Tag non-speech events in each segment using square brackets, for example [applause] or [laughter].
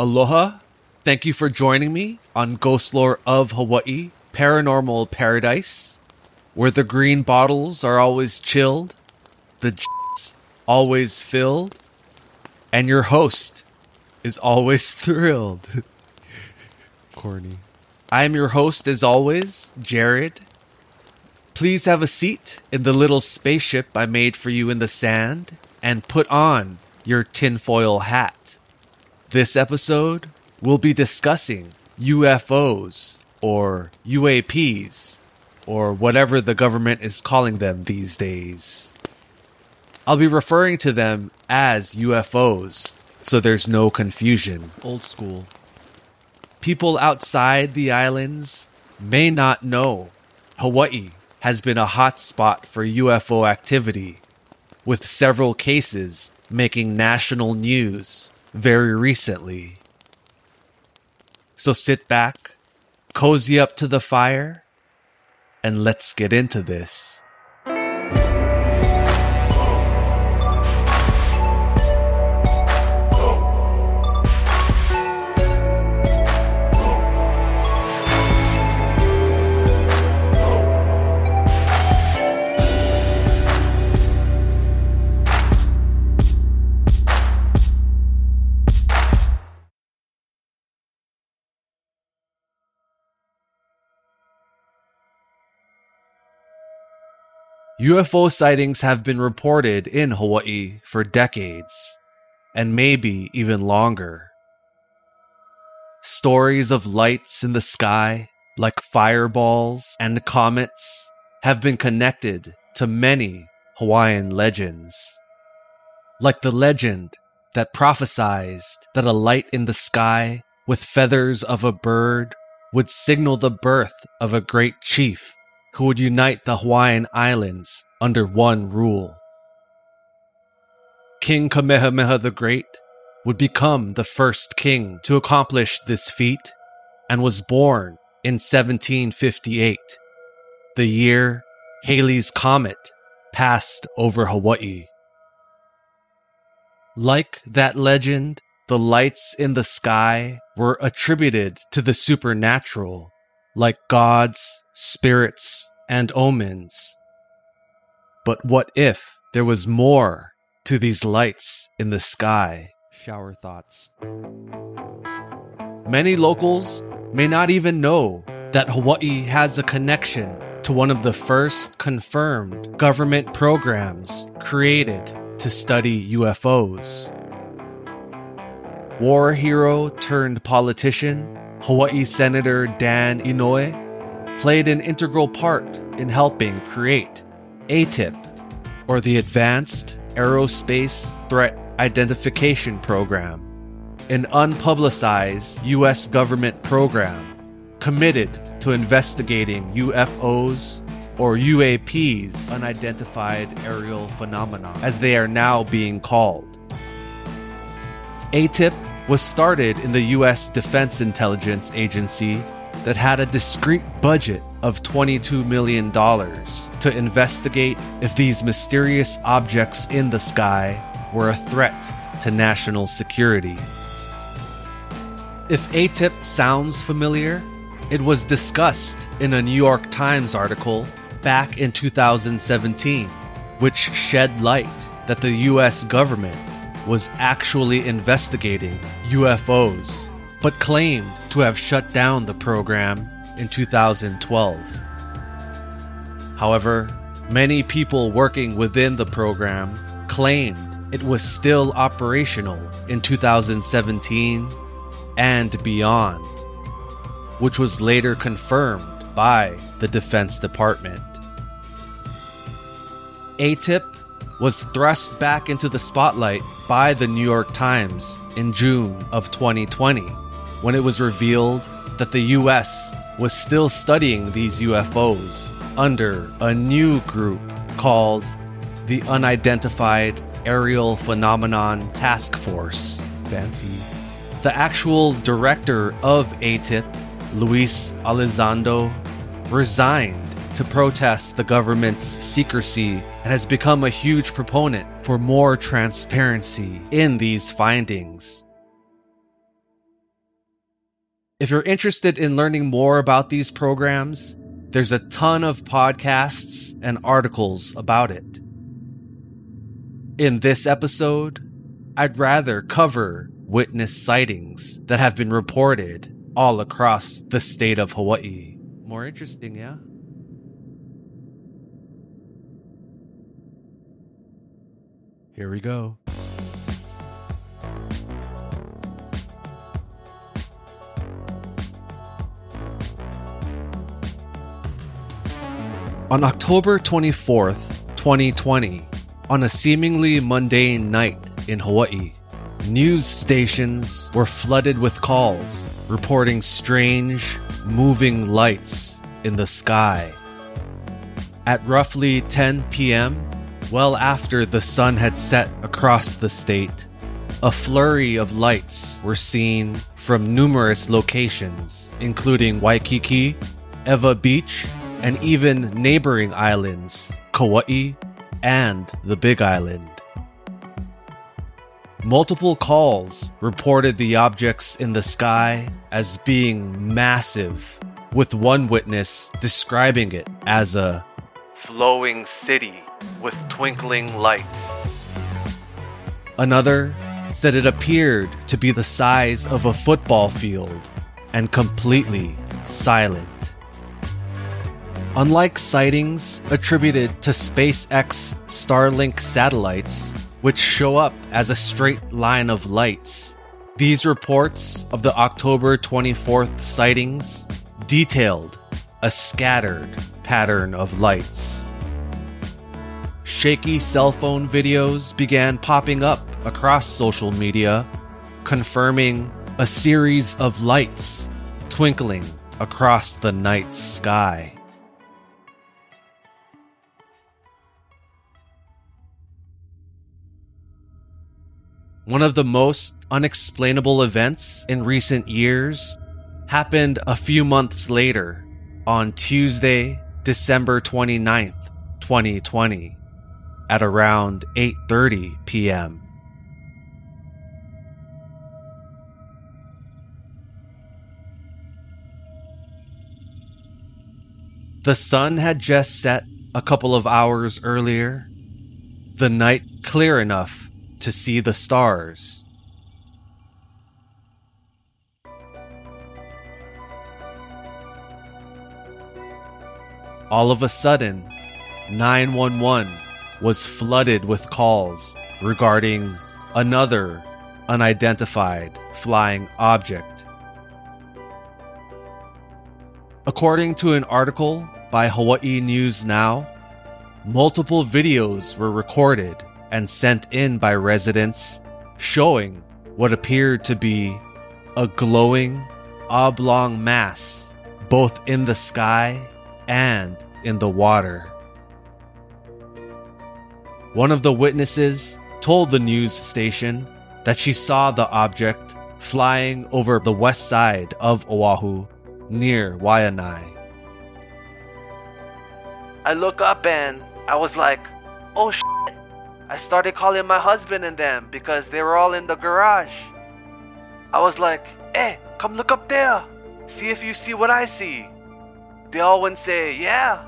Aloha. Thank you for joining me on Ghost Lore of Hawaii, Paranormal Paradise, where the green bottles are always chilled, the j***s always filled, and your host is always [laughs] thrilled. Corny. I am your host, as always, Jared. Please have a seat in the little spaceship I made for you in the sand and put on your tinfoil hat. This episode, we'll be discussing UFOs or UAPs or whatever the government is calling them these days. I'll be referring to them as UFOs so there's no confusion. Old school. People outside the islands may not know Hawaii has been a hotspot for UFO activity, with several cases making national news very recently. So sit back, cozy up to the fire, and let's get into this. UFO sightings have been reported in Hawaii for decades, and maybe even longer. Stories of lights in the sky, like fireballs and comets, have been connected to many Hawaiian legends. Like the legend that prophesied that a light in the sky with feathers of a bird would signal the birth of a great chief who would unite the Hawaiian Islands under one rule. King Kamehameha the Great would become the first king to accomplish this feat and was born in 1758, the year Halley's Comet passed over Hawaii. Like that legend, the lights in the sky were attributed to the supernatural, like gods, spirits, and omens. But what if there was more to these lights in the sky? Shower thoughts. Many locals may not even know that Hawaii has a connection to one of the first confirmed government programs created to study UFOs. War hero turned politician, Hawaii Senator Dan Inouye played an integral part in helping create ATIP, or the Advanced Aerospace Threat Identification Program, an unpublicized U.S. government program committed to investigating UFOs or UAPs, unidentified aerial phenomena, as they are now being called. ATIP was started in the U.S. Defense Intelligence Agency that had a discrete budget of $22 million to investigate if these mysterious objects in the sky were a threat to national security. If ATIP sounds familiar, it was discussed in a New York Times article back in 2017, which shed light that the US government was actually investigating UFOs but claimed to have shut down the program in 2012. However, many people working within the program claimed it was still operational in 2017 and beyond, which was later confirmed by the Defense Department. ATIP was thrust back into the spotlight by the New York Times in June of 2020 when it was revealed that the US was still studying these UFOs under a new group called the Unidentified Aerial Phenomenon Task Force. Fancy. The actual director of ATIP, Luis Elizondo, resigned to protest the government's secrecy and has become a huge proponent for more transparency in these findings. If you're interested in learning more about these programs, there's a ton of podcasts and articles about it. In this episode, I'd rather cover witness sightings that have been reported all across the state of Hawaii. More interesting, yeah? Here we go. On October 24th, 2020, on a seemingly mundane night in Hawaii, news stations were flooded with calls reporting strange, moving lights in the sky. At roughly 10 p.m., well after the sun had set across the state, a flurry of lights were seen from numerous locations, including Waikiki, Ewa Beach, and even neighboring islands, Kauai and the Big Island. Multiple calls reported the objects in the sky as being massive, with one witness describing it as a flowing city with twinkling lights. Another said it appeared to be the size of a football field and completely silent. Unlike sightings attributed to SpaceX Starlink satellites, which show up as a straight line of lights, these reports of the October 24th sightings detailed a scattered pattern of lights. Shaky cell phone videos began popping up across social media, confirming a series of lights twinkling across the night sky. One of the most unexplainable events in recent years happened a few months later on Tuesday, December 29th, 2020 at around 8:30 p.m. The sun had just set a couple of hours earlier, the night clear enough to see the stars. All of a sudden, 911 was flooded with calls regarding another unidentified flying object. According to an article by Hawaii News Now, multiple videos were recorded and sent in by residents showing what appeared to be a glowing oblong mass both in the sky and in the water. One of the witnesses told the news station that she saw the object flying over the west side of Oahu near Waianae. I look up and I was like, oh shit, I started calling my husband and them because they were all in the garage. I was like, hey, come look up there. See if you see what I see. They all went say, yeah.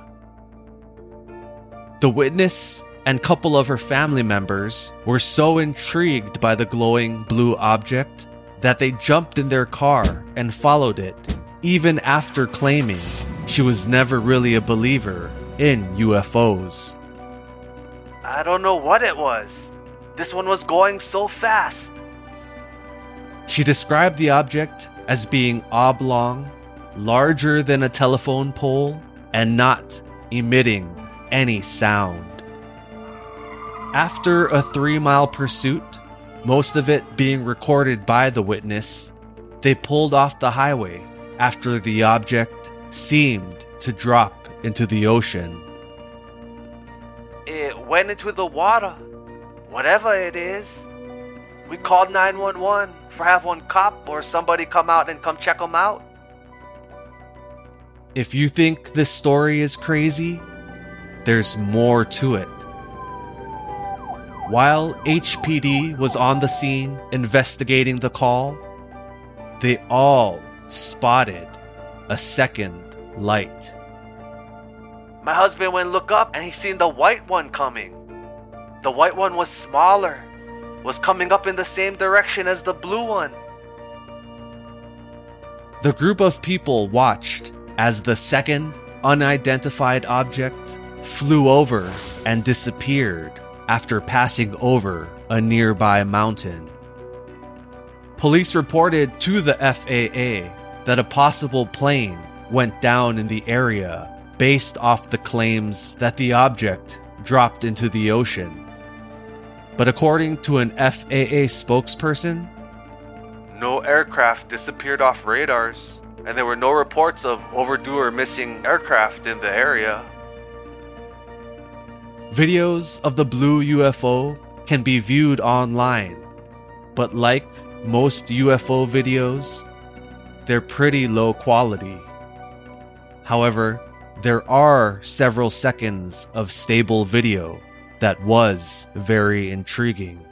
The witness and couple of her family members were so intrigued by the glowing blue object that they jumped in their car and followed it, even after claiming she was never really a believer in UFOs. I don't know what it was. This one was going so fast. She described the object as being oblong, larger than a telephone pole, and not emitting any sound. After a three mile pursuit, most of it being recorded by the witness, they pulled off the highway after the object seemed to drop into the ocean it went into the water. Whatever it is. We called 911 for have one cop or somebody come out and come check them out. If you think this story is crazy, there's more to it. While HPD was on the scene investigating the call, they all spotted a second light. My husband went look up and he seen the white one coming. The white one was smaller, was coming up in the same direction as the blue one. The group of people watched as the second unidentified object flew over and disappeared after passing over a nearby mountain. Police reported to the FAA that a possible plane went down in the area based off the claims that the object dropped into the ocean. But according to an FAA spokesperson, no aircraft disappeared off radars, and there were no reports of overdue or missing aircraft in the area. Videos of the blue UFO can be viewed online, but like most UFO videos, they're pretty low quality. However, there are several seconds of stable video that was very intriguing.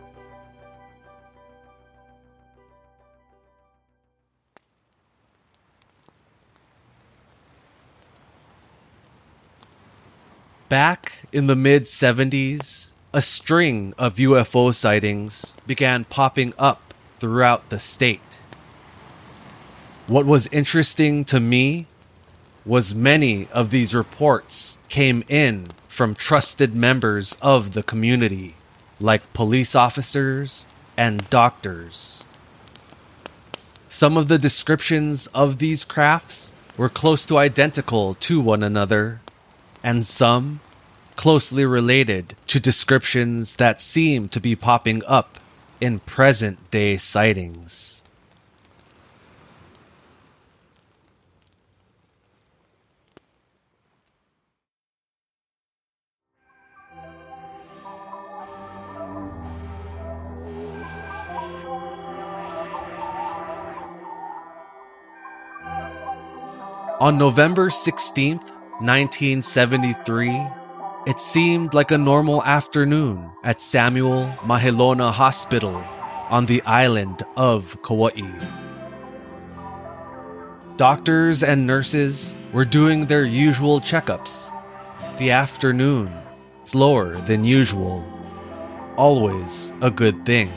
Back in the mid 70s, a string of UFO sightings began popping up throughout the state. What was interesting to me was many of these reports came in from trusted members of the community, like police officers and doctors. Some of the descriptions of these crafts were close to identical to one another and some closely related to descriptions that seem to be popping up in present day sightings. On November 16th, 1973, it seemed like a normal afternoon at Samuel Mahelona Hospital on the island of Kauai. Doctors and nurses were doing their usual checkups. The afternoon, slower than usual. Always a good thing.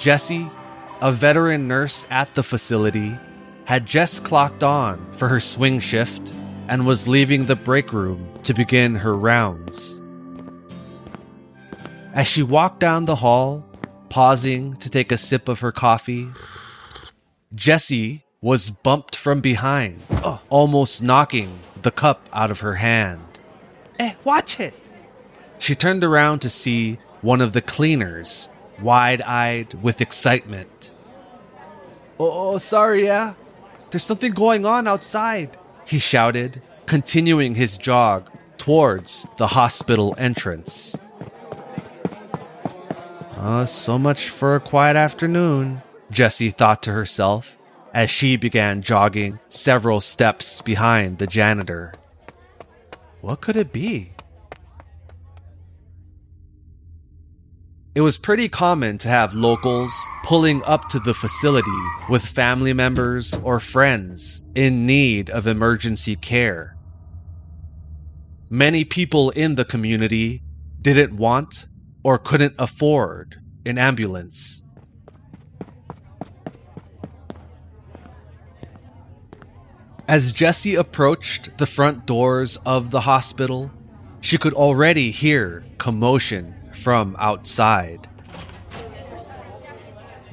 Jessie, a veteran nurse at the facility, had just clocked on for her swing shift and was leaving the break room to begin her rounds. As she walked down the hall, pausing to take a sip of her coffee, Jessie was bumped from behind, almost knocking the cup out of her hand. Eh, watch it! She turned around to see one of the cleaners, wide eyed with excitement. Oh, sorry, yeah? There's something going on outside, he shouted, continuing his jog towards the hospital entrance. Uh, so much for a quiet afternoon, Jessie thought to herself as she began jogging several steps behind the janitor. What could it be? It was pretty common to have locals pulling up to the facility with family members or friends in need of emergency care. Many people in the community didn't want or couldn't afford an ambulance. As Jessie approached the front doors of the hospital, she could already hear commotion from outside.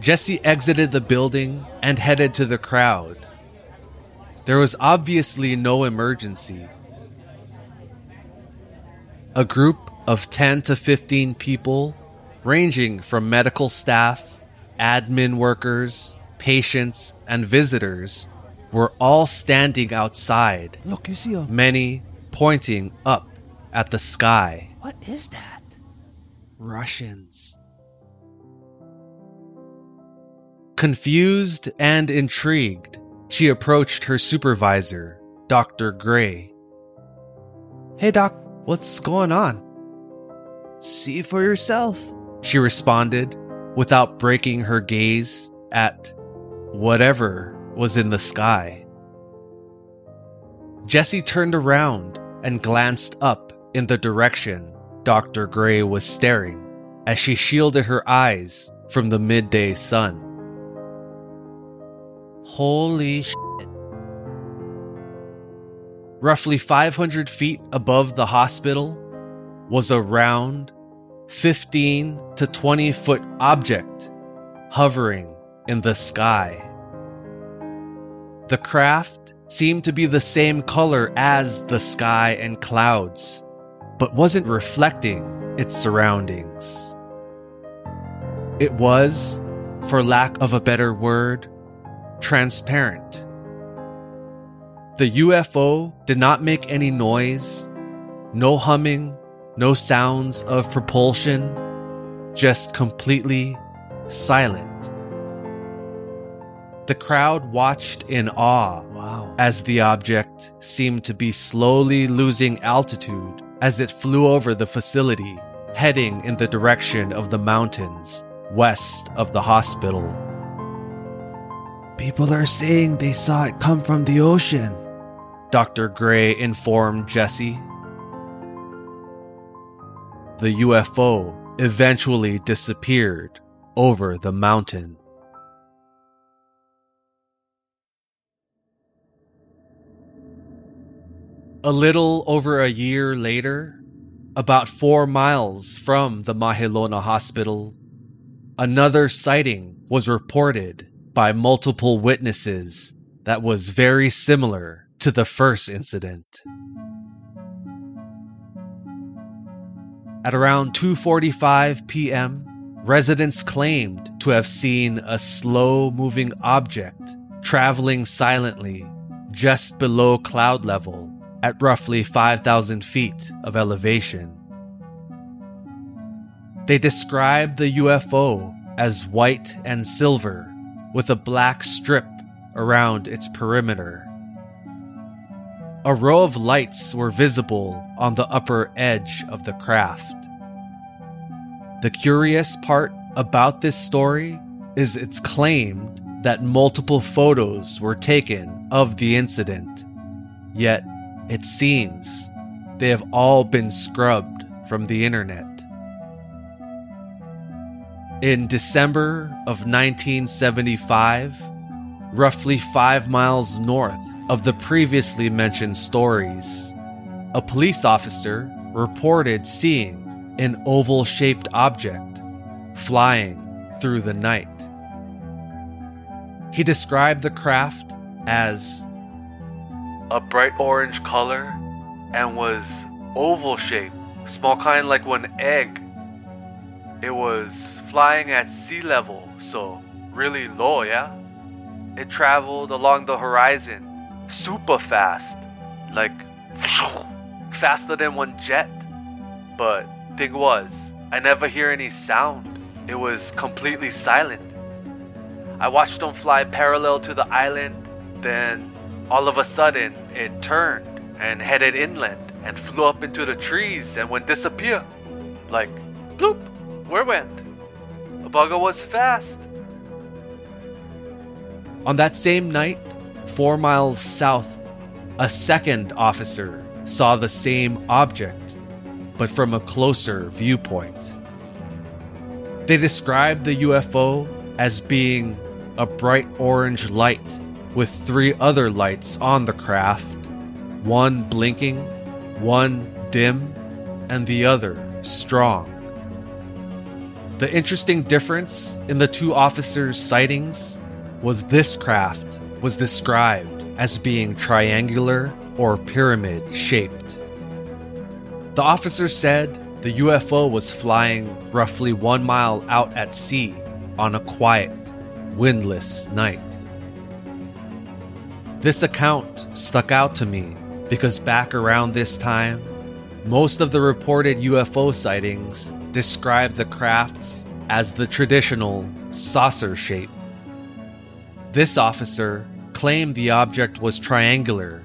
Jessie exited the building and headed to the crowd. There was obviously no emergency. A group of 10 to 15 people, ranging from medical staff, admin workers, patients, and visitors, were all standing outside. Look, you see them. Many pointing up at the sky. What is that? Russians. Confused and intrigued, she approached her supervisor, Dr. Gray. Hey, Doc, what's going on? See for yourself. She responded without breaking her gaze at whatever was in the sky. Jessie turned around and glanced up in the direction Dr. Gray was staring as she shielded her eyes from the midday sun. Holy shit. Roughly 500 feet above the hospital was a round, 15 to 20 foot object hovering in the sky. The craft seemed to be the same color as the sky and clouds, but wasn't reflecting its surroundings. It was, for lack of a better word, transparent. The UFO did not make any noise, no humming, no sounds of propulsion, just completely silent. The crowd watched in awe Wow. as the object seemed to be slowly losing altitude as it flew over the facility, heading in the direction of the mountains west of the hospital. People are saying they saw it come from the ocean. Dr. Gray informed Jessie. The UFO eventually disappeared over the mountain. A little over a year later, about four miles from the Mahelona hospital, another sighting was reported by multiple witnesses that was very similar to the first incident. At around 2:45 p.m., residents claimed to have seen a slow-moving object traveling silently just below cloud level at roughly 5,000 feet of elevation. They described the UFO as white and silver with a black strip around its perimeter. A row of lights were visible on the upper edge of the craft. The curious part about this story is it's claimed that multiple photos were taken of the incident, yet it seems they have all been scrubbed from the internet. In December of 1975, roughly five miles north of the previously mentioned stories, a police officer reported seeing an oval shaped object flying through the night. He described the craft as a bright orange color and was oval shaped, small kind like one egg. It was flying at sea level, so really low, yeah? It traveled along the horizon super fast, like [laughs] faster than one jet. But thing was, I never hear any sound. It was completely silent. I watched them fly parallel to the island, then all of a sudden it turned and headed inland and flew up into the trees and went disappear. Like, bloop, where went? Bugger was fast. On that same night, four miles south, a second officer saw the same object, but from a closer viewpoint. They described the UFO as being a bright orange light with three other lights on the craft, one blinking, one dim, and the other strong. The interesting difference in the two officers' sightings was this craft was described as being triangular or pyramid shaped. The officer said the UFO was flying roughly one mile out at sea on a quiet, windless night. This account stuck out to me because back around this time, most of the reported UFO sightings described the crafts as the traditional saucer shape. This officer claimed the object was triangular,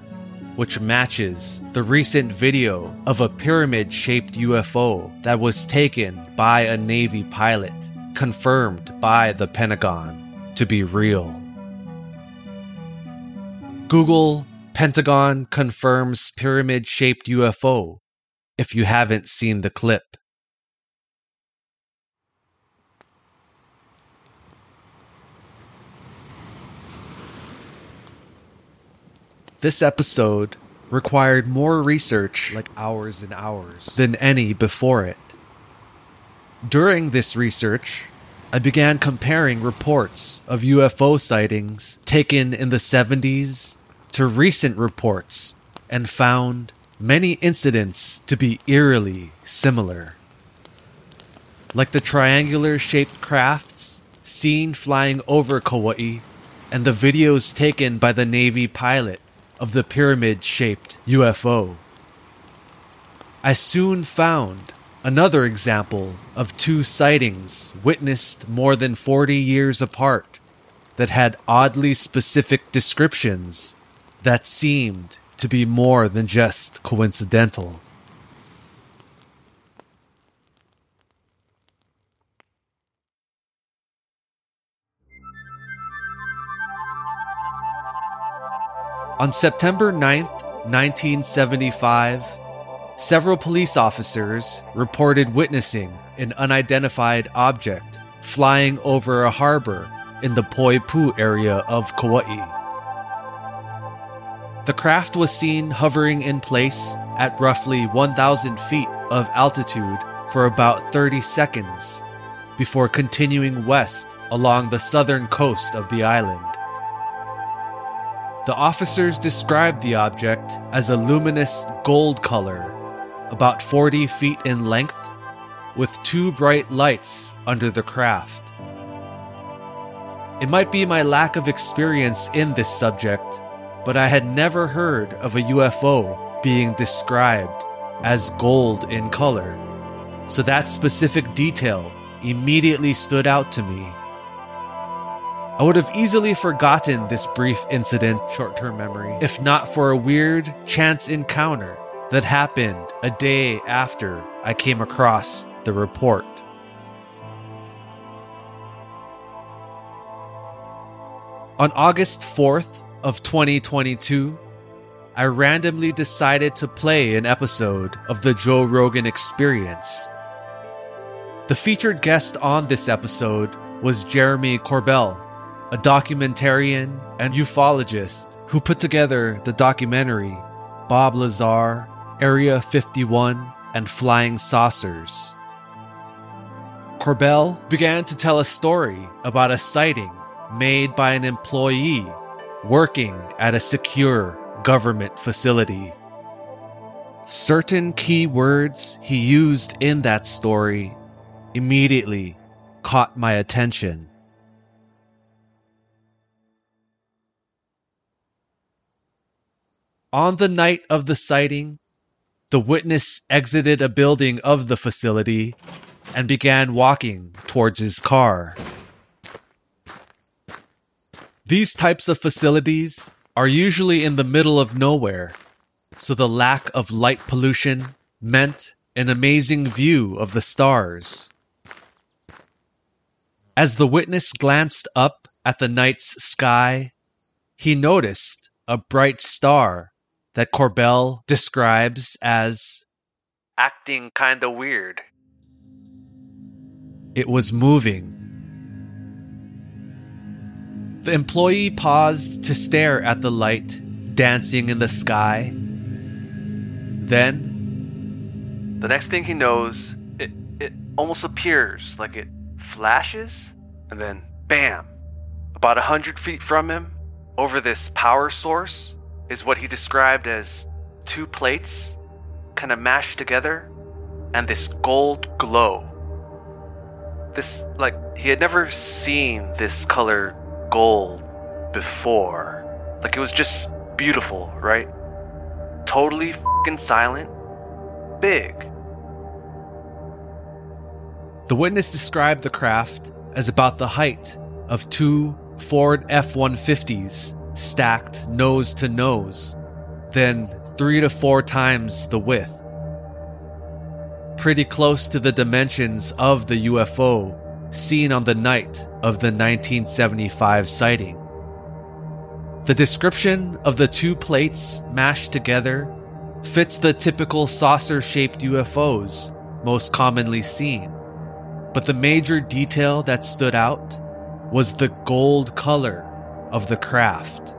which matches the recent video of a pyramid shaped UFO that was taken by a Navy pilot, confirmed by the Pentagon to be real. Google Pentagon confirms pyramid shaped UFO if you haven't seen the clip. This episode required more research, Like hours and hours. than any before it. During this research, I began comparing reports of UFO sightings taken in the 70s to recent reports and found many incidents to be eerily similar. Like the triangular shaped crafts seen flying over Kauai and the videos taken by the Navy pilot of the pyramid shaped UFO. I soon found another example of two sightings witnessed more than 40 years apart that had oddly specific descriptions that seemed to be more than just coincidental. On September 9th, 1975, several police officers reported witnessing an unidentified object flying over a harbor in the Poipu area of Kauai. The craft was seen hovering in place at roughly 1,000 feet of altitude for about 30 seconds before continuing west along the southern coast of the island. The officers described the object as a luminous gold color, about 40 feet in length, with two bright lights under the craft. It might be my lack of experience in this subject, but I had never heard of a UFO being described as gold in color, so that specific detail immediately stood out to me. I would have easily forgotten this brief incident, short term memory, if not for a weird chance encounter that happened a day after I came across the report. On August 4th of 2022, I randomly decided to play an episode of the Joe Rogan Experience. The featured guest on this episode was Jeremy Corbell, a documentarian and ufologist who put together the documentary Bob Lazar, Area 51, and Flying Saucers. Corbell began to tell a story about a sighting made by an employee working at a secure government facility. Certain key words he used in that story immediately caught my attention. On the night of the sighting, the witness exited a building of the facility and began walking towards his car. These types of facilities are usually in the middle of nowhere, so the lack of light pollution meant an amazing view of the stars. As the witness glanced up at the night's sky, he noticed a bright star that Corbell describes as acting kinda weird. It was moving. The employee paused to stare at the light dancing in the sky. Then, the next thing he knows, it, it almost appears like it flashes, and then bam! About a hundred feet from him, over this power source, is what he described as two plates kind of mashed together and this gold glow. This, like, he had never seen this color gold before. Like, it was just beautiful, right? Totally fing silent, big. The witness described the craft as about the height of two Ford F 150s stacked nose to nose, then three to four times the width. Pretty close to the dimensions of the UFO seen on the night of the 1975 sighting. The description of the two plates mashed together fits the typical saucer shaped UFOs most commonly seen. But the major detail that stood out was the gold color of the craft.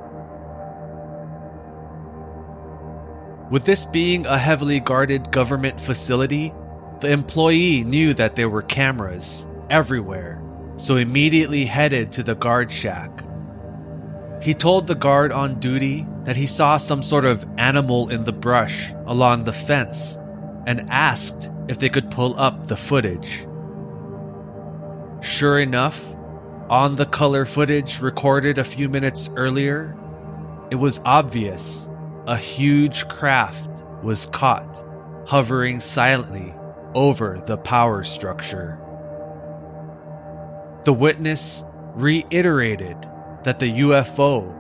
With this being a heavily guarded government facility, the employee knew that there were cameras everywhere, so immediately headed to the guard shack. He told the guard on duty that he saw some sort of animal in the brush along the fence and asked if they could pull up the footage. Sure enough, on the color footage recorded a few minutes earlier, it was obvious a huge craft was caught hovering silently over the power structure. The witness reiterated that the UFO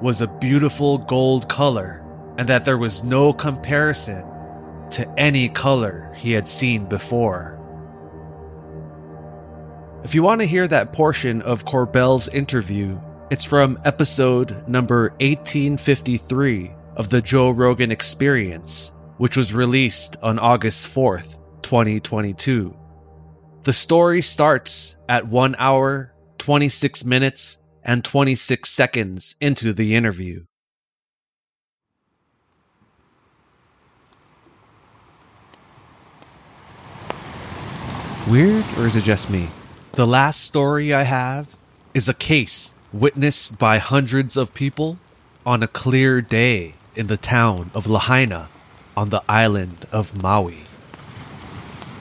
was a beautiful gold color and that there was no comparison to any color he had seen before. If you want to hear that portion of Corbell's interview, it's from episode number 1853 of the Joe Rogan Experience, which was released on August 4th, 2022. The story starts at 1 hour, 26 minutes, and 26 seconds into the interview. Weird, or is it just me? The last story I have is a case witnessed by hundreds of people on a clear day in the town of Lahaina on the island of Maui.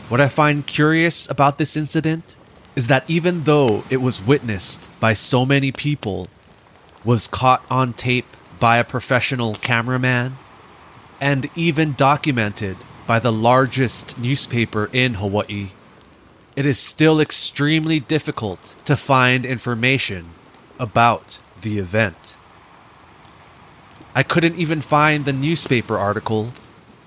What I find curious about this incident is that even though it was witnessed by so many people, was caught on tape by a professional cameraman, and even documented by the largest newspaper in Hawaii, it is still extremely difficult to find information about the event. I couldn't even find the newspaper article,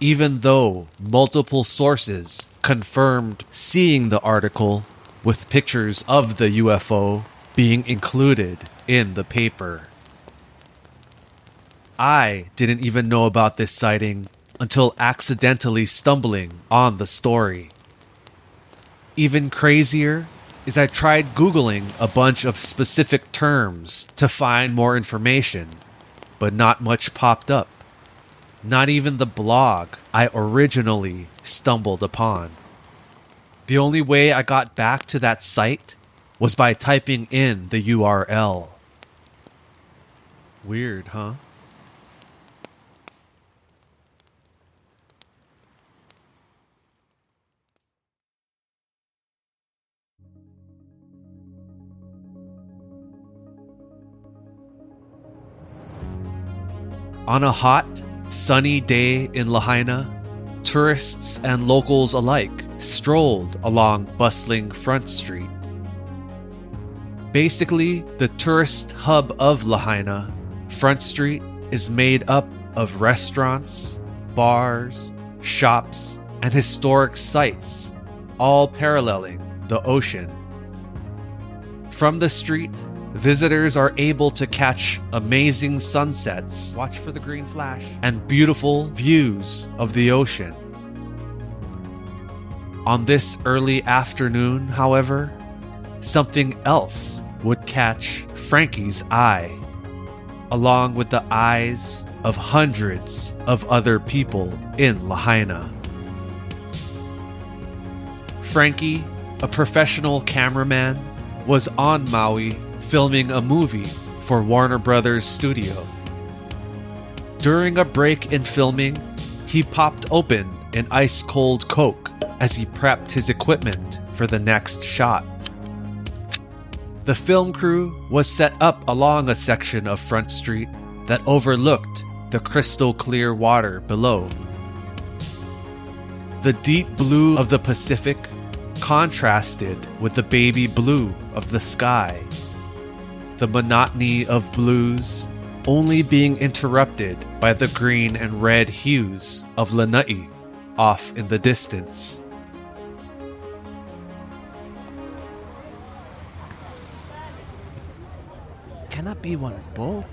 even though multiple sources confirmed seeing the article with pictures of the UFO being included in the paper. I didn't even know about this sighting until accidentally stumbling on the story. Even crazier is I tried Googling a bunch of specific terms to find more information, but not much popped up. Not even the blog I originally stumbled upon. The only way I got back to that site was by typing in the URL. Weird, huh? On a hot, sunny day in Lahaina, tourists and locals alike strolled along bustling Front Street. Basically, the tourist hub of Lahaina, Front Street is made up of restaurants, bars, shops, and historic sites, all paralleling the ocean. From the street, visitors are able to catch amazing sunsets, watch for the green flash, and beautiful views of the ocean. On this early afternoon, however, something else would catch Frankie's eye, along with the eyes of hundreds of other people in Lahaina. Frankie, a professional cameraman, was on Maui filming a movie for Warner Brothers Studio. During a break in filming, he popped open an ice cold Coke as he prepped his equipment for the next shot. The film crew was set up along a section of Front Street that overlooked the crystal clear water below. The deep blue of the Pacific contrasted with the baby blue of the sky. The monotony of blues only being interrupted by the green and red hues of Lanai off in the distance. Cannot be one boat.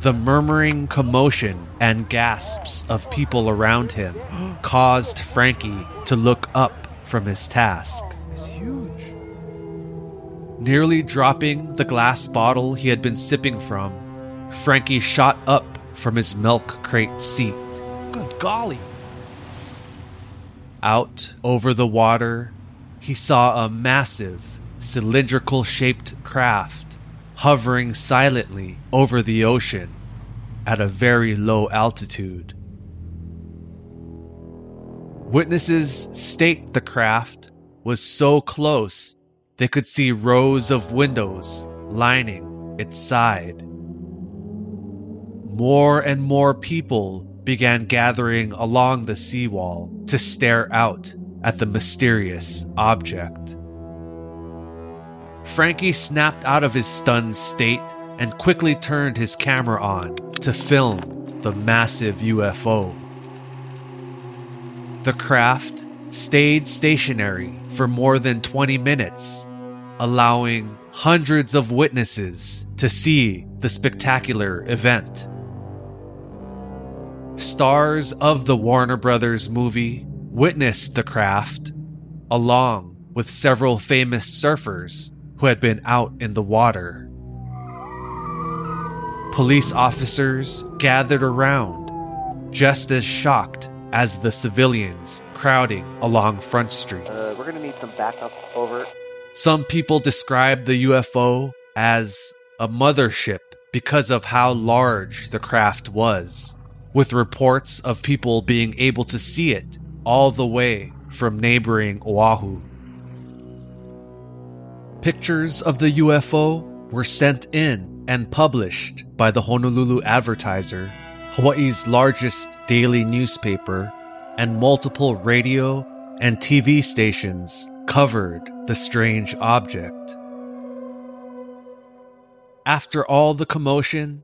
The murmuring commotion and gasps of people around him [gasps] caused Frankie to look up from his task. It's huge. Nearly dropping the glass bottle he had been sipping from, Frankie shot up from his milk crate seat. Good golly. Out over the water, he saw a massive, cylindrical shaped craft hovering silently over the ocean at a very low altitude. Witnesses state the craft was so close they could see rows of windows lining its side. More and more people began gathering along the seawall to stare out at the mysterious object. Frankie snapped out of his stunned state and quickly turned his camera on to film the massive UFO. The craft stayed stationary for more than 20 minutes, allowing hundreds of witnesses to see the spectacular event. Stars of the Warner Brothers movie witnessed the craft, along with several famous surfers who had been out in the water. Police officers gathered around, just as shocked as the civilians crowding along Front Street. Uh, we're gonna need some backup. Over. Some people describe the UFO as a mothership because of how large the craft was, with reports of people being able to see it all the way from neighboring Oahu. Pictures of the UFO were sent in and published by the Honolulu Advertiser, Hawaii's largest daily newspaper, and multiple radio and TV stations covered the strange object. After all the commotion,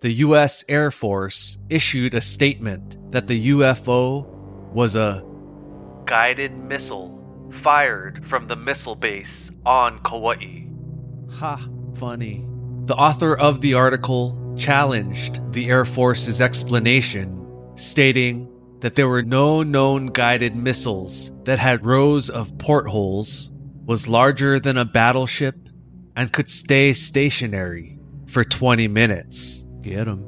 the U.S. Air Force issued a statement that the UFO was a guided missile fired from the missile base on Kauai. Ha, funny. The author of the article challenged the Air Force's explanation, stating that there were no known guided missiles that had rows of portholes, was larger than a battleship, and could stay stationary for 20 minutes. Get him.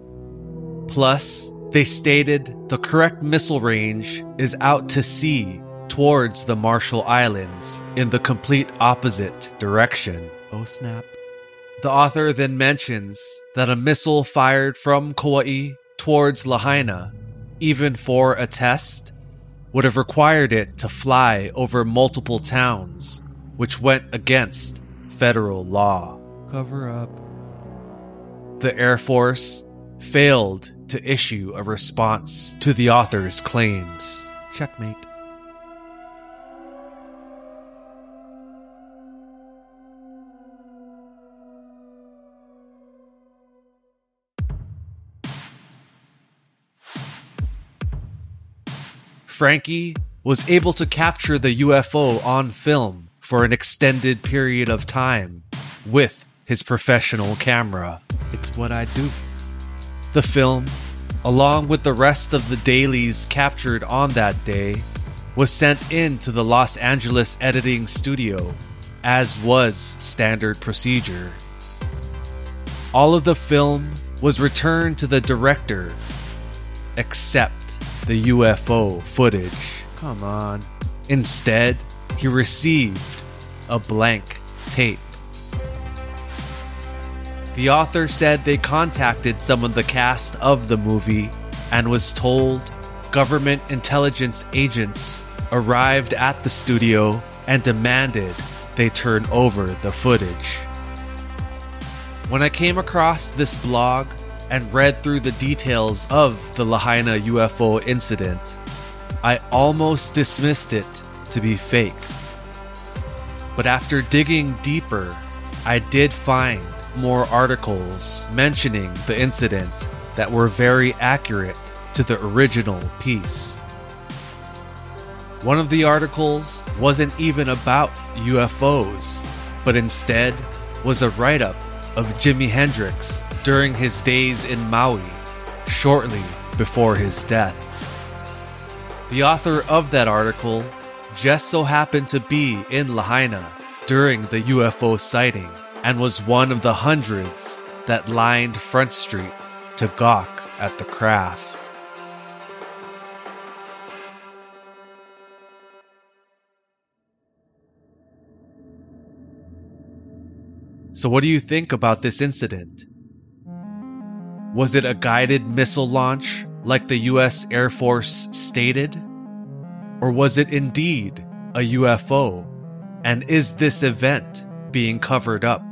Plus, they stated the correct missile range is out to sea towards the Marshall Islands in the complete opposite direction. Oh, snap. The author then mentions that a missile fired from Kauai towards Lahaina, even for a test, would have required it to fly over multiple towns, which went against federal law. Cover up. The Air Force failed to issue a response to the author's claims. Checkmate. Frankie was able to capture the UFO on film for an extended period of time with his professional camera. It's what I do. The film, along with the rest of the dailies captured on that day, was sent in to the Los Angeles editing studio, as was standard procedure. All of the film was returned to the director, except the UFO footage. Come on. Instead, he received a blank tape. The author said they contacted some of the cast of the movie and was told government intelligence agents arrived at the studio and demanded they turn over the footage. When I came across this blog and read through the details of the Lahaina UFO incident, I almost dismissed it to be fake. But after digging deeper, I did find more articles mentioning the incident that were very accurate to the original piece. One of the articles wasn't even about UFOs, but instead was a write up of Jimi Hendrix during his days in Maui, shortly before his death. The author of that article just so happened to be in Lahaina during the UFO sighting and was one of the hundreds that lined Front Street to gawk at the craft. So, what do you think about this incident? Was it a guided missile launch like the US Air Force stated? Or was it indeed a UFO? And is this event being covered up?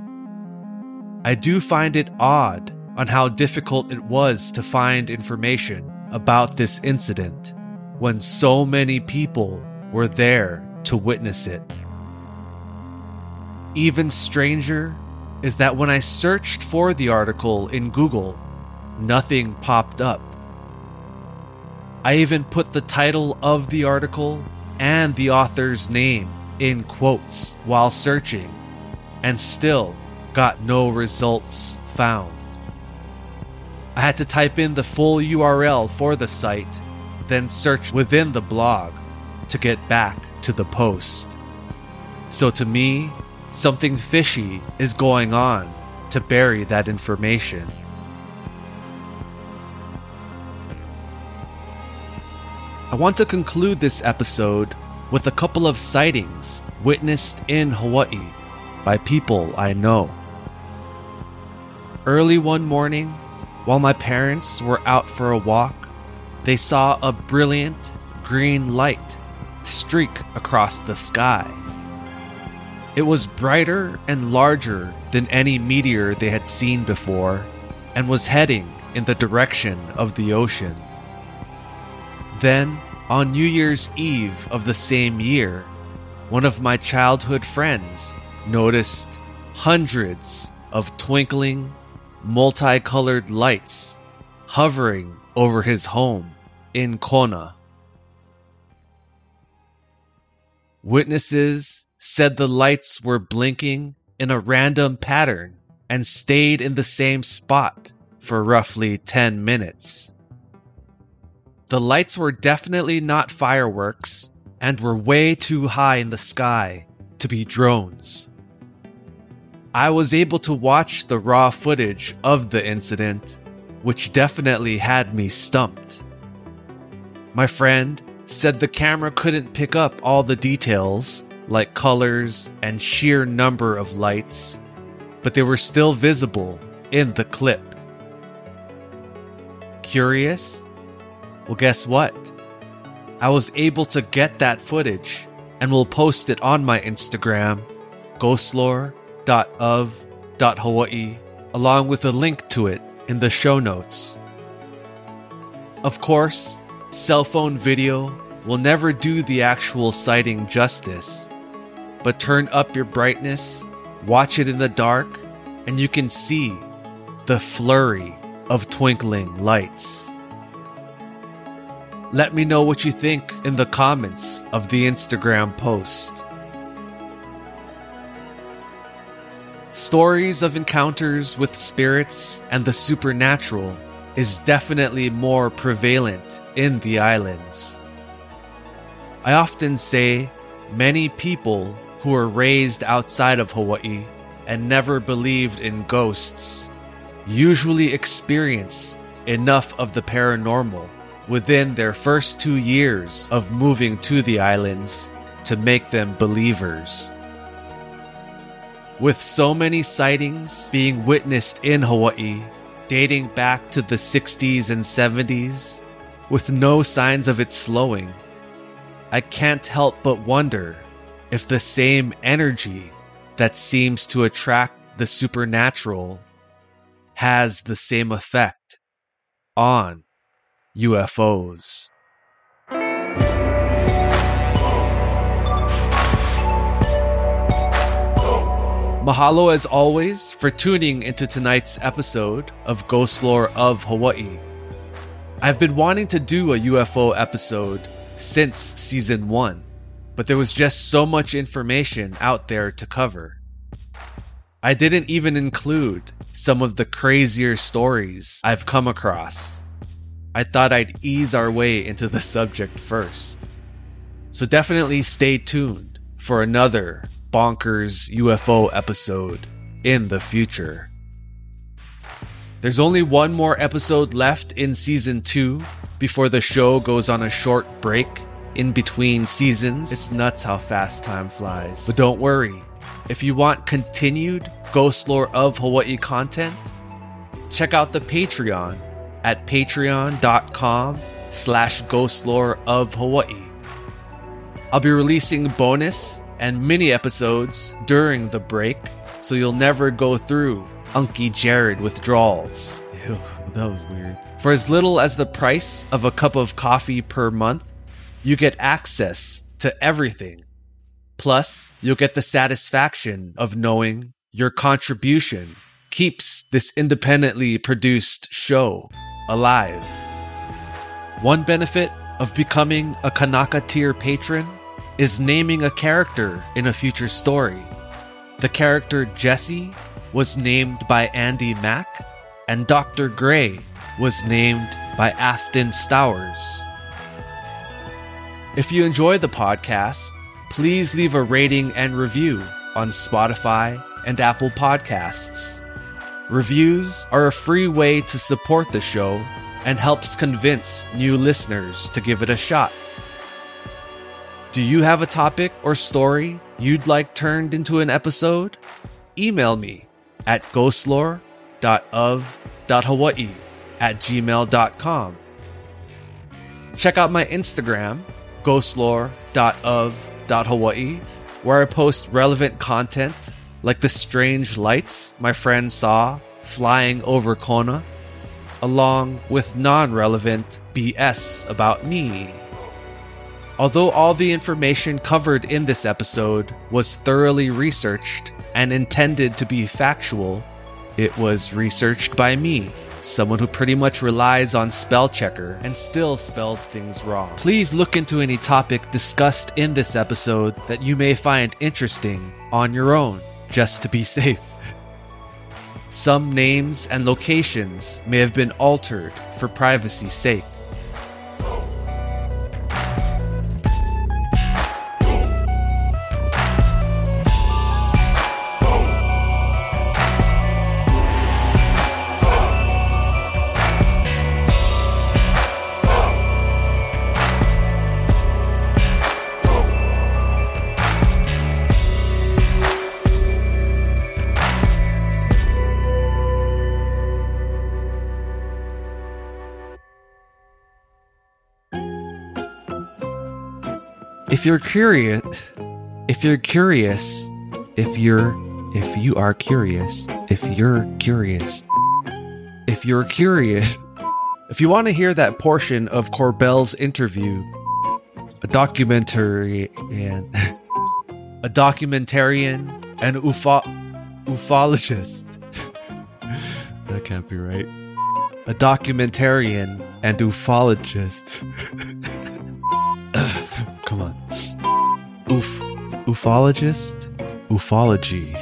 I do find it odd on how difficult it was to find information about this incident when so many people were there to witness it. Even stranger is that when I searched for the article in Google, nothing popped up. I even put the title of the article and the author's name in quotes while searching, and still got no results found. I had to type in the full URL for the site, then search within the blog to get back to the post. So to me, something fishy is going on to bury that information. I want to conclude this episode with a couple of sightings witnessed in Hawaii by people I know. Early one morning, while my parents were out for a walk, they saw a brilliant green light streak across the sky. It was brighter and larger than any meteor they had seen before and was heading in the direction of the ocean. Then, on New Year's Eve of the same year, one of my childhood friends noticed hundreds of twinkling, multicolored lights hovering over his home in Kona. Witnesses said the lights were blinking in a random pattern and stayed in the same spot for roughly 10 minutes. The lights were definitely not fireworks and were way too high in the sky to be drones. I was able to watch the raw footage of the incident, which definitely had me stumped. My friend said the camera couldn't pick up all the details like colors and sheer number of lights, but they were still visible in the clip. Curious? Well, guess what? I was able to get that footage and will post it on my Instagram, ghostlore.of.hawaii, along with a link to it in the show notes. Of course, cell phone video will never do the actual sighting justice, but turn up your brightness, watch it in the dark, and you can see the flurry of twinkling lights. Let me know what you think in the comments of the Instagram post. Stories of encounters with spirits and the supernatural is definitely more prevalent in the islands. I often say many people who were raised outside of Hawaii and never believed in ghosts usually experience enough of the paranormal within their first two years of moving to the islands to make them believers. With so many sightings being witnessed in Hawaii, dating back to the 60s and 70s, with no signs of it slowing, I can't help but wonder if the same energy that seems to attract the supernatural has the same effect on UFOs. Mahalo as always for tuning into tonight's episode of Ghost Lore of Hawaii. I've been wanting to do a UFO episode since season 1 but there was just so much information out there to cover. I didn't even include some of the crazier stories I've come across. I thought I'd ease our way into the subject first. So definitely stay tuned for another bonkers UFO episode in the future. There's only one more episode left in season 2 before the show goes on a short break in between seasons. It's nuts how fast time flies. But don't worry. If you want continued Ghost Lore of Hawaii content, check out the Patreon at patreon.com slash ghostlore of Hawaii. I'll be releasing bonus and mini episodes during the break, so you'll never go through Unky Jared withdrawals. Ew, that was weird. For as little as the price of a cup of coffee per month, you get access to everything. Plus, you'll get the satisfaction of knowing your contribution keeps this independently produced show alive. One benefit of becoming a Kanaka tier patron is naming a character in a future story. The character Jessie was named by Andy Mack, and Dr. Gray was named by Afton Stowers. If you enjoy the podcast, please leave a rating and review on Spotify and Apple Podcasts. Reviews are a free way to support the show and helps convince new listeners to give it a shot. Do you have a topic or story you'd like turned into an episode? Email me at ghostlore.of.hawaii at gmail.com. Check out my Instagram, ghostlore.of.hawaii, where I post relevant content like the strange lights my friend saw flying over Kona, along with non relevant BS about me. Although all the information covered in this episode was thoroughly researched and intended to be factual, it was researched by me, someone who pretty much relies on spell checker and still spells things wrong. Please look into any topic discussed in this episode that you may find interesting on your own, just to be [laughs] safe. Some names and locations may have been altered for privacy's sake. If you're curious, if you're curious, if you're if you are curious, if you're curious, if you're curious, if you want to hear that portion of Corbell's interview, a documentary and [laughs] a documentarian and ufo- ufologist. [laughs] That can't be right. a documentarian and ufologist. [laughs] Come on. Uf, ufologist, ufology,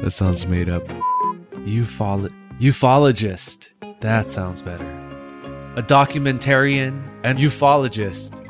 That sounds made up. ufolo- ufologist. That sounds better. A documentarian and ufologist.